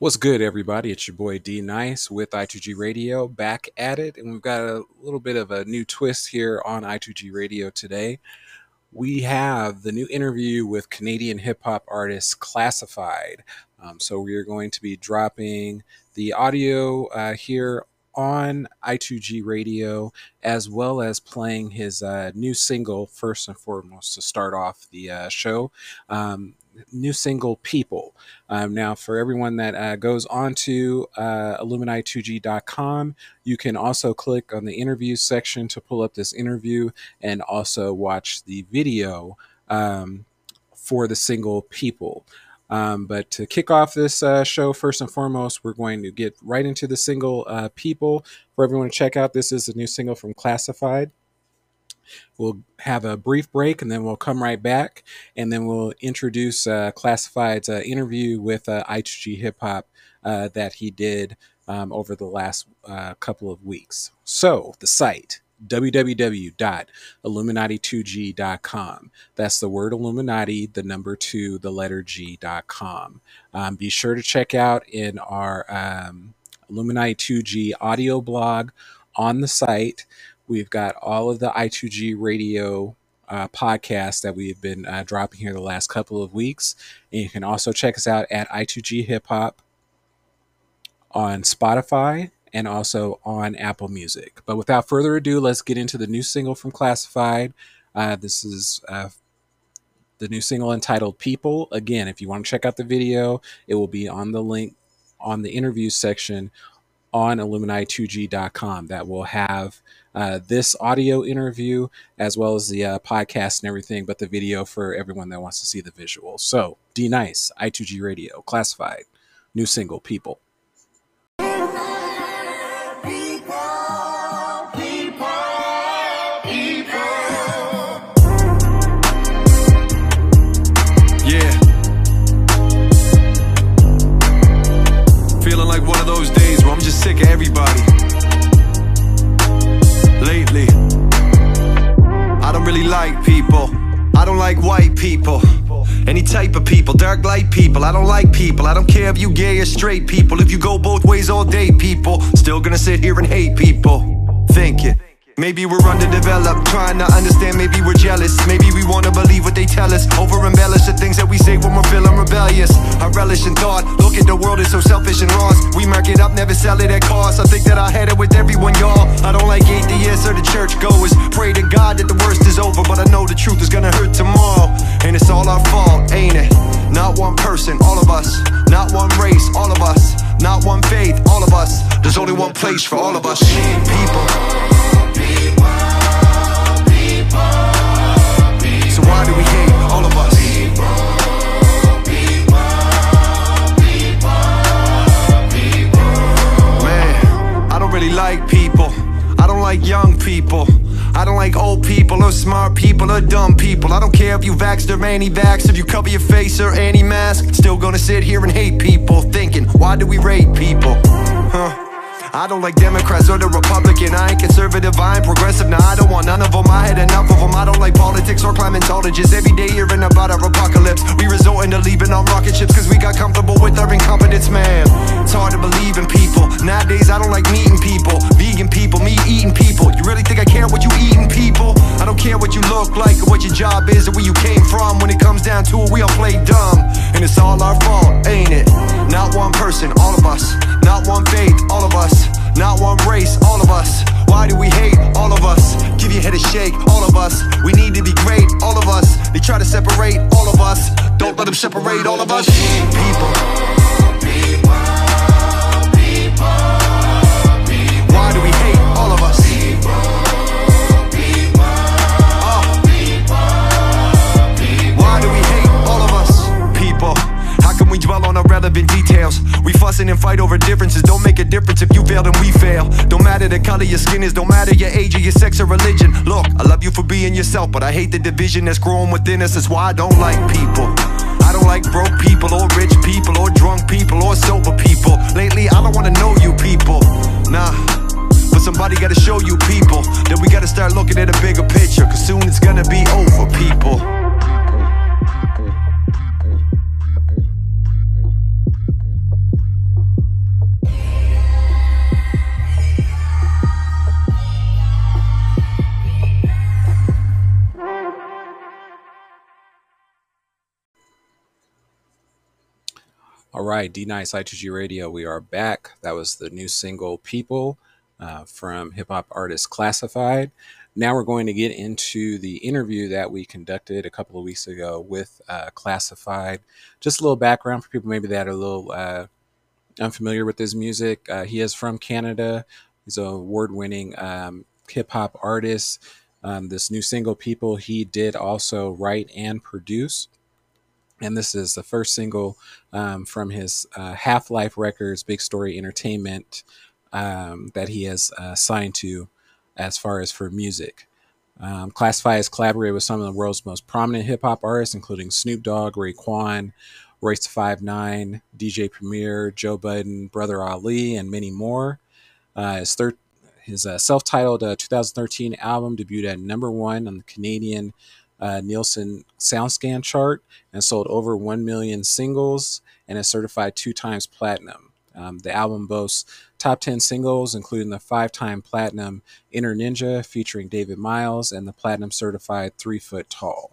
What's good, everybody? It's your boy D Nice with I2G Radio back at it, and we've got a little bit of a new twist here on I2G Radio today. We have the new interview with Canadian hip hop artist Classified. Um, so we are going to be dropping the audio uh, here on I2G Radio, as well as playing his uh, new single first and foremost to start off the uh, show. Um, new single People. Um, now, for everyone that uh, goes on to uh, Illuminati2G.com, you can also click on the interview section to pull up this interview and also watch the video um, for the single People. Um, but to kick off this uh, show, first and foremost, we're going to get right into the single uh, People for everyone to check out. This is a new single from Classified. We'll have a brief break and then we'll come right back and then we'll introduce uh, Classified's uh, interview with uh, I2G Hip Hop uh, that he did um, over the last uh, couple of weeks. So, the site www.illuminati2g.com. That's the word Illuminati, the number two, the letter G.com. Um, be sure to check out in our um, Illuminati 2G audio blog on the site. We've got all of the I2G radio uh, podcasts that we've been uh, dropping here the last couple of weeks. And you can also check us out at I2G Hip Hop on Spotify and also on Apple Music. But without further ado, let's get into the new single from Classified. Uh, this is uh, the new single entitled People. Again, if you want to check out the video, it will be on the link on the interview section on Illuminati2G.com that will have uh, this audio interview as well as the uh, podcast and everything, but the video for everyone that wants to see the visuals. So, D Nice, I2G Radio, Classified, new single, People. Like people. I don't like white people. Any type of people, dark light people. I don't like people. I don't care if you gay or straight people. If you go both ways all day, people. Still gonna sit here and hate people. Thinking. Maybe we're underdeveloped, trying to understand, maybe we're jealous. Maybe we wanna believe what they tell us. Over embellish the things that we say when we're feeling rebellious. I relish in thought, look at the world, it's so selfish and lost We mark it up, never sell it at cost. I think that I had it with everyone, y'all. I don't like atheists or the churchgoers. Pray to God that the worst is over But I know the truth is gonna hurt tomorrow. And it's all our fault, ain't it? Not one person, all of us. Not one race, all of us. Not one faith, all of us. There's only one place for all of us. People why do we hate all of us? Man, I don't really like people. I don't like young people. I don't like old people or smart people or dumb people. I don't care if you vaxxed or anti-vax, if you cover your face or anti-mask. Still gonna sit here and hate people, thinking, why do we rate people? Huh? I don't like Democrats or the Republican. I ain't conservative, I ain't progressive. Nah, I don't want none of them. I had enough of them. I don't like politics or climatologists. Every day hearing about our apocalypse. We resorting to leaving on rocket ships because we got comfortable with our incompetence, man. It's hard to believe in people. Nowadays, I don't like meeting people. Vegan people, me eating people. You really think I care what you eating, people? I don't care what you look like or what your job is or where you came from. When it comes down to it, we all play dumb. And it's all our fault, one person, all of us. Not one faith, all of us. Not one race, all of us. Why do we hate, all of us? Give your head a shake, all of us. We need to be great, all of us. They try to separate all of us. Don't let them separate all of us. People. On irrelevant details? We fussing and fight over differences. Don't make a difference if you fail, then we fail. Don't matter the color your skin is, don't matter your age or your sex or religion. Look, I love you for being yourself, but I hate the division that's growing within us. That's why I don't like people. I don't like broke people or rich people or drunk people or sober people. Lately, I don't wanna know you people. Nah. But somebody gotta show you people that we gotta start looking at a bigger picture. Cause soon it's gonna be over, people. Right, D Nice I2G Radio, we are back. That was the new single People uh, from hip hop artist Classified. Now we're going to get into the interview that we conducted a couple of weeks ago with uh, Classified. Just a little background for people maybe that are a little uh, unfamiliar with his music. Uh, he is from Canada. He's an award-winning um, hip hop artist. Um, this new single, "People," he did also write and produce. And this is the first single um, from his uh, Half Life Records, Big Story Entertainment, um, that he has uh, signed to as far as for music. Um, Classify has collaborated with some of the world's most prominent hip hop artists, including Snoop Dogg, Raekwon, Royce Five Nine, DJ Premier, Joe Budden, Brother Ali, and many more. Uh, his third, his uh, self-titled uh, 2013 album debuted at number one on the Canadian uh, Nielsen SoundScan chart and sold over 1 million singles and is certified two times platinum. Um, the album boasts top 10 singles, including the five time platinum Inner Ninja featuring David Myles and the platinum certified Three Foot Tall.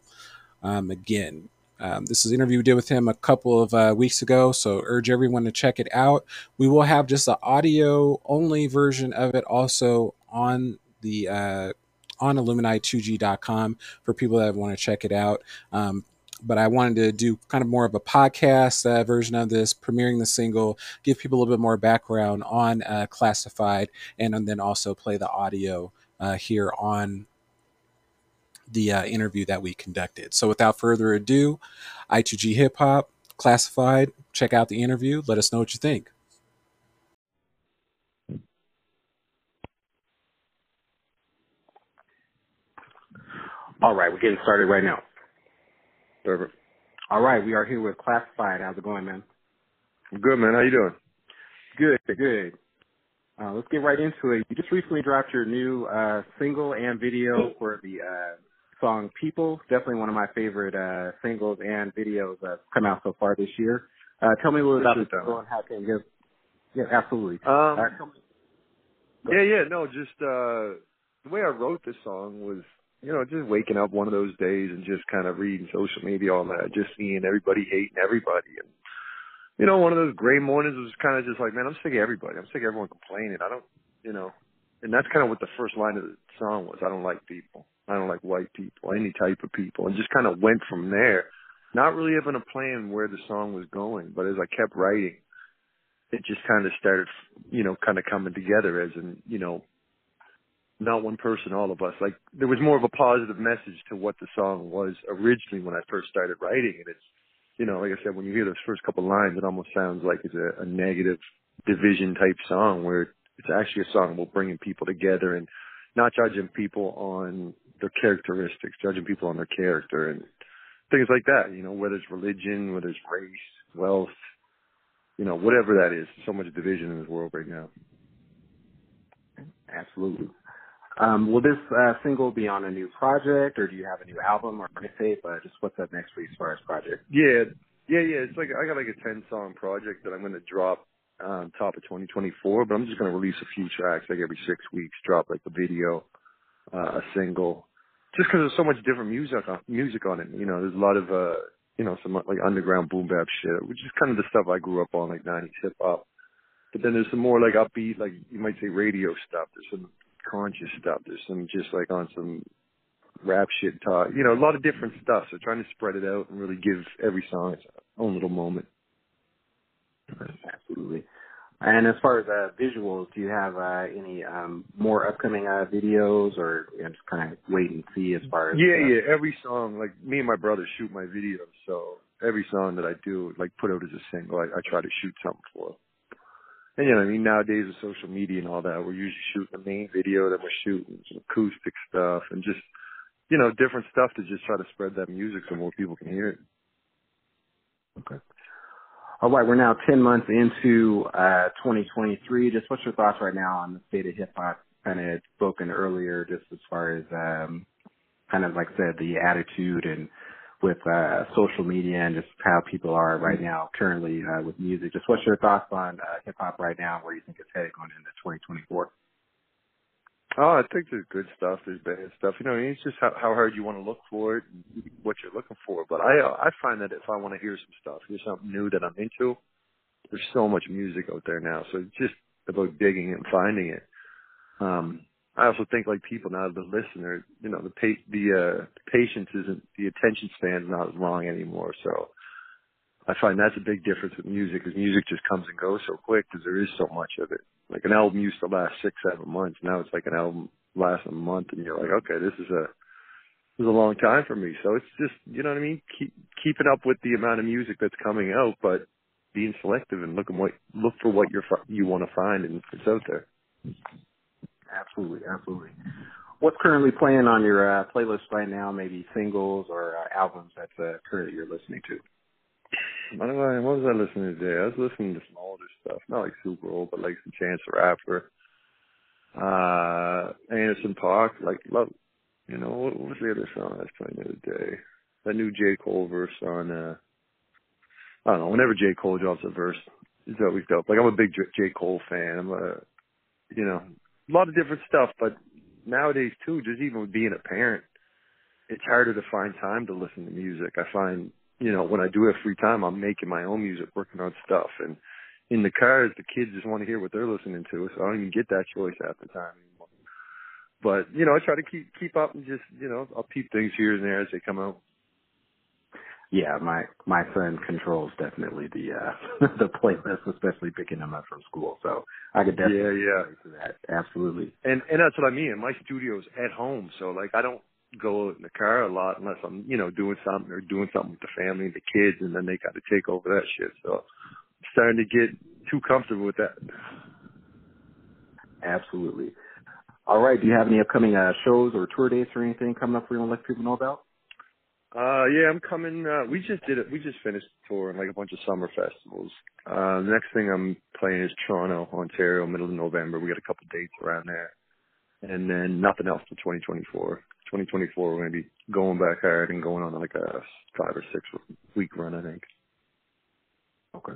Um, again, um, this is an interview we did with him a couple of uh, weeks ago, so urge everyone to check it out. We will have just the audio only version of it also on the uh, on Illuminati2G.com for people that want to check it out. Um, but I wanted to do kind of more of a podcast uh, version of this, premiering the single, give people a little bit more background on uh, Classified, and, and, then also play the audio uh, here on the uh, interview that we conducted. So without further ado, I2G Hip Hop, Classified, check out the interview. Let us know what you think. All right, we're getting started right now. All right, we are here with Classified. How's it going, man? Good, man. How you doing? Good, good. Uh, let's get right into it. You just recently dropped your new uh, single and video for the uh, song "People." Definitely one of my favorite uh, singles and videos that's come out so far this year. Uh, tell me a little bit about the and how it came. Yeah, absolutely. Um, yeah, yeah. No, just uh, the way I wrote this song was you know, just waking up one of those days and just kind of reading social media all that, just seeing everybody hating everybody. And, you know, one of those gray mornings was kind of just like, man, I'm sick of everybody. I'm sick of everyone complaining. I don't, you know, and that's kind of what the first line of the song was. I don't like people. I don't like white people, any type of people. And just kind of went from there, not really having a plan where the song was going. But as I kept writing, it just kind of started, you know, kind of coming together as in, you know, not one person, all of us. Like there was more of a positive message to what the song was originally when I first started writing, and it's you know, like I said, when you hear those first couple lines, it almost sounds like it's a, a negative division type song where it's actually a song about bringing people together and not judging people on their characteristics, judging people on their character and things like that. You know, whether it's religion, whether it's race, wealth, you know, whatever that is. So much division in this world right now. Absolutely. Um, will this uh, single be on a new project, or do you have a new album or mixtape? Uh, just what's up next for you as far as project? Yeah, yeah, yeah. It's like I got like a ten song project that I'm going to drop on top of 2024, but I'm just going to release a few tracks like every six weeks. Drop like a video, uh, a single, just because there's so much different music on music on it. You know, there's a lot of uh, you know, some like underground boom bap shit, which is kind of the stuff I grew up on, like 90s hip hop. But then there's some more like upbeat, like you might say radio stuff. There's some conscious stuff. There's some just like on some rap shit talk. You know, a lot of different stuff. So trying to spread it out and really give every song its own little moment. Absolutely. And as far as uh, visuals, do you have uh, any um, more upcoming uh, videos, or you know, just kind of wait and see as far as? Yeah, uh, yeah. Every song, like me and my brother shoot my videos, so every song that I do, like put out as a single, I, I try to shoot something for. And you know, I mean, nowadays with social media and all that, we're usually shooting the main video, then we're shooting some acoustic stuff and just, you know, different stuff to just try to spread that music so more people can hear it. Okay. All right, we're now 10 months into uh, 2023. Just what's your thoughts right now on the state of hip hop? Kind of spoken earlier, just as far as um, kind of like said, the attitude and with uh, social media and just how people are right now currently uh, with music. Just what's your thoughts on uh, hip hop right now? Where you think it's headed going into 2024? Oh, I think there's good stuff. There's bad stuff. You know, it's just how, how hard you want to look for it, and what you're looking for. But I, uh, I find that if I want to hear some stuff, hear something new that I'm into, there's so much music out there now. So it's just about digging it and finding it. Um, I also think like people now, the listener, you know, the pa- the uh, patience isn't the attention span is not as long anymore. So I find that's a big difference with music, because music just comes and goes so quick because there is so much of it. Like an album used to last six, seven months. Now it's like an album lasts a month, and you're like, okay, this is a this is a long time for me. So it's just, you know what I mean, keep keeping up with the amount of music that's coming out, but being selective and looking what look for what you're you want to find and it's out there. Absolutely, absolutely. What's currently playing on your uh, playlist right now? Maybe singles or uh, albums that's uh, currently you're listening to. What, I, what was I listening to today? I was listening to some older stuff, not like super old, but like some Chance the Rapper, uh, Anderson .Paak. like love. You know what, what was the other song I was playing the other day? That new J Cole verse on. uh I don't know. Whenever J Cole drops a verse, it's always dope. Like I'm a big J, J. Cole fan. I'm a, you know, a lot of different stuff. But nowadays too, just even being a parent, it's harder to find time to listen to music. I find, you know, when I do have free time, I'm making my own music, working on stuff, and in the cars, the kids just want to hear what they're listening to, so I don't even get that choice half the time. But you know, I try to keep keep up and just you know, I'll peep things here and there as they come out yeah, my my son controls definitely the uh the playlist, especially picking them up from school. So I could definitely yeah yeah to that absolutely. And and that's what I mean. My studio's at home, so like I don't go in the car a lot unless I'm you know doing something or doing something with the family and the kids, and then they got to take over that shit. So I'm starting to get too comfortable with that. Absolutely. All right. Do you have any upcoming uh, shows or tour dates or anything coming up we want to let people know about? Uh, yeah, I'm coming. Uh, we just did it. We just finished touring like a bunch of summer festivals. Uh, the next thing I'm playing is Toronto, Ontario, middle of November. We got a couple dates around there, and then nothing else till 2024. 2024, we're gonna be going back hard and going on like a five or six week run, I think. Okay.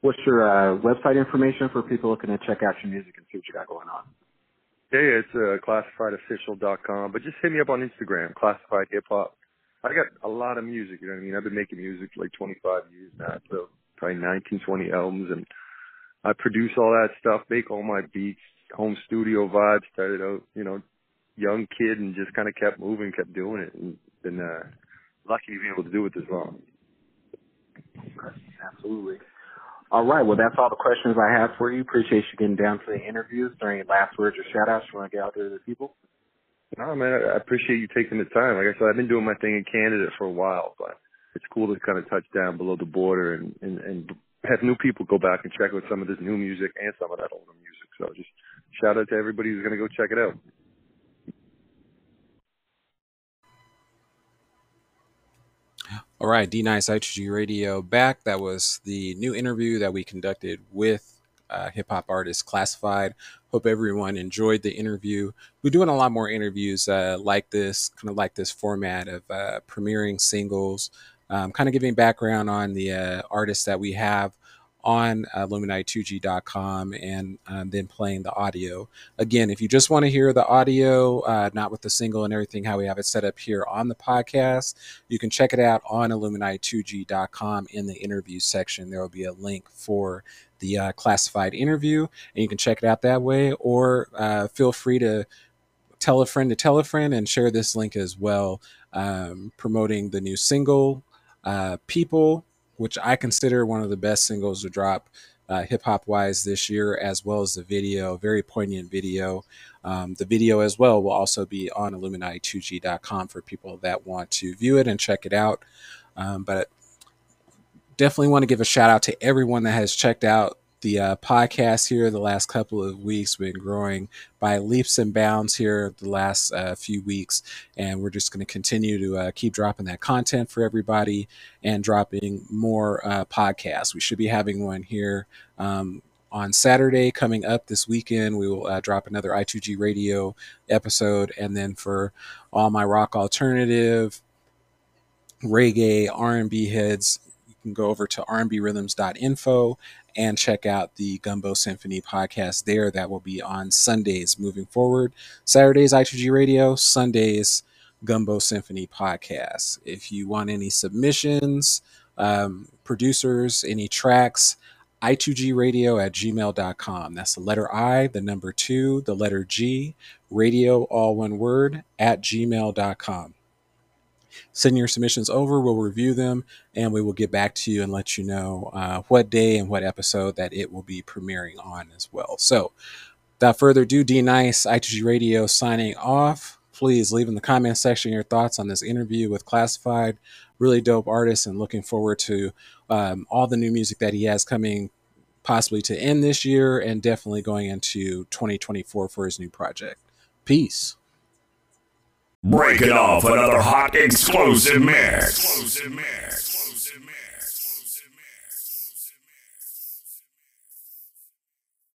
What's your uh, website information for people looking to check out your music and see what you got going on? Yeah, yeah it's uh, classifiedofficial.com, but just hit me up on Instagram, classified hip hop I got a lot of music, you know what I mean? I've been making music for like 25 years now, so probably 19, 20 albums, and I produce all that stuff, make all my beats, home studio vibes, started out, you know, young kid and just kind of kept moving, kept doing it, and been uh, lucky to be able to do it this long. Absolutely. All right. Well, that's all the questions I have for you. Appreciate you getting down to the interviews. During any last words or shout outs you want to get out there to the people? No, man, I appreciate you taking the time. Like I said, I've been doing my thing in Canada for a while, but it's cool to kind of touch down below the border and, and, and have new people go back and check out some of this new music and some of that older music. So just shout out to everybody who's going to go check it out. All right, D Nice I2G Radio back. That was the new interview that we conducted with uh, hip hop artist Classified. Hope everyone enjoyed the interview. We're doing a lot more interviews uh, like this, kind of like this format of uh, premiering singles, um, kind of giving background on the uh, artists that we have on uh, Illuminati2G.com and um, then playing the audio. Again, if you just want to hear the audio, uh, not with the single and everything, how we have it set up here on the podcast, you can check it out on Illuminati2G.com in the interview section. There will be a link for the uh, classified interview, and you can check it out that way. Or uh, feel free to tell a friend to tell a friend and share this link as well, um, promoting the new single, uh, People, which I consider one of the best singles to drop uh, hip hop wise this year, as well as the video, very poignant video. Um, the video as well will also be on Illuminati2G.com for people that want to view it and check it out. Um, but definitely want to give a shout out to everyone that has checked out the uh, podcast here the last couple of weeks been growing by leaps and bounds here the last uh, few weeks and we're just going to continue to uh, keep dropping that content for everybody and dropping more uh, podcasts we should be having one here um, on Saturday coming up this weekend, we will uh, drop another I2G radio episode. And then for all my rock alternative, reggae, R&B heads, can go over to rnbrhythms.info and check out the Gumbo Symphony podcast there. That will be on Sundays moving forward. Saturdays, I2G Radio, Sundays, Gumbo Symphony podcast. If you want any submissions, um, producers, any tracks, i2gradio at gmail.com. That's the letter I, the number two, the letter G, radio, all one word, at gmail.com. Send your submissions over, we'll review them, and we will get back to you and let you know uh, what day and what episode that it will be premiering on as well. So, without further ado, D Nice, I2G Radio signing off. Please leave in the comment section your thoughts on this interview with Classified. Really dope artist, and looking forward to um, all the new music that he has coming possibly to end this year and definitely going into 2024 for his new project. Peace. Breaking off another hot explosive mix. Explosive mix. Explosive mix.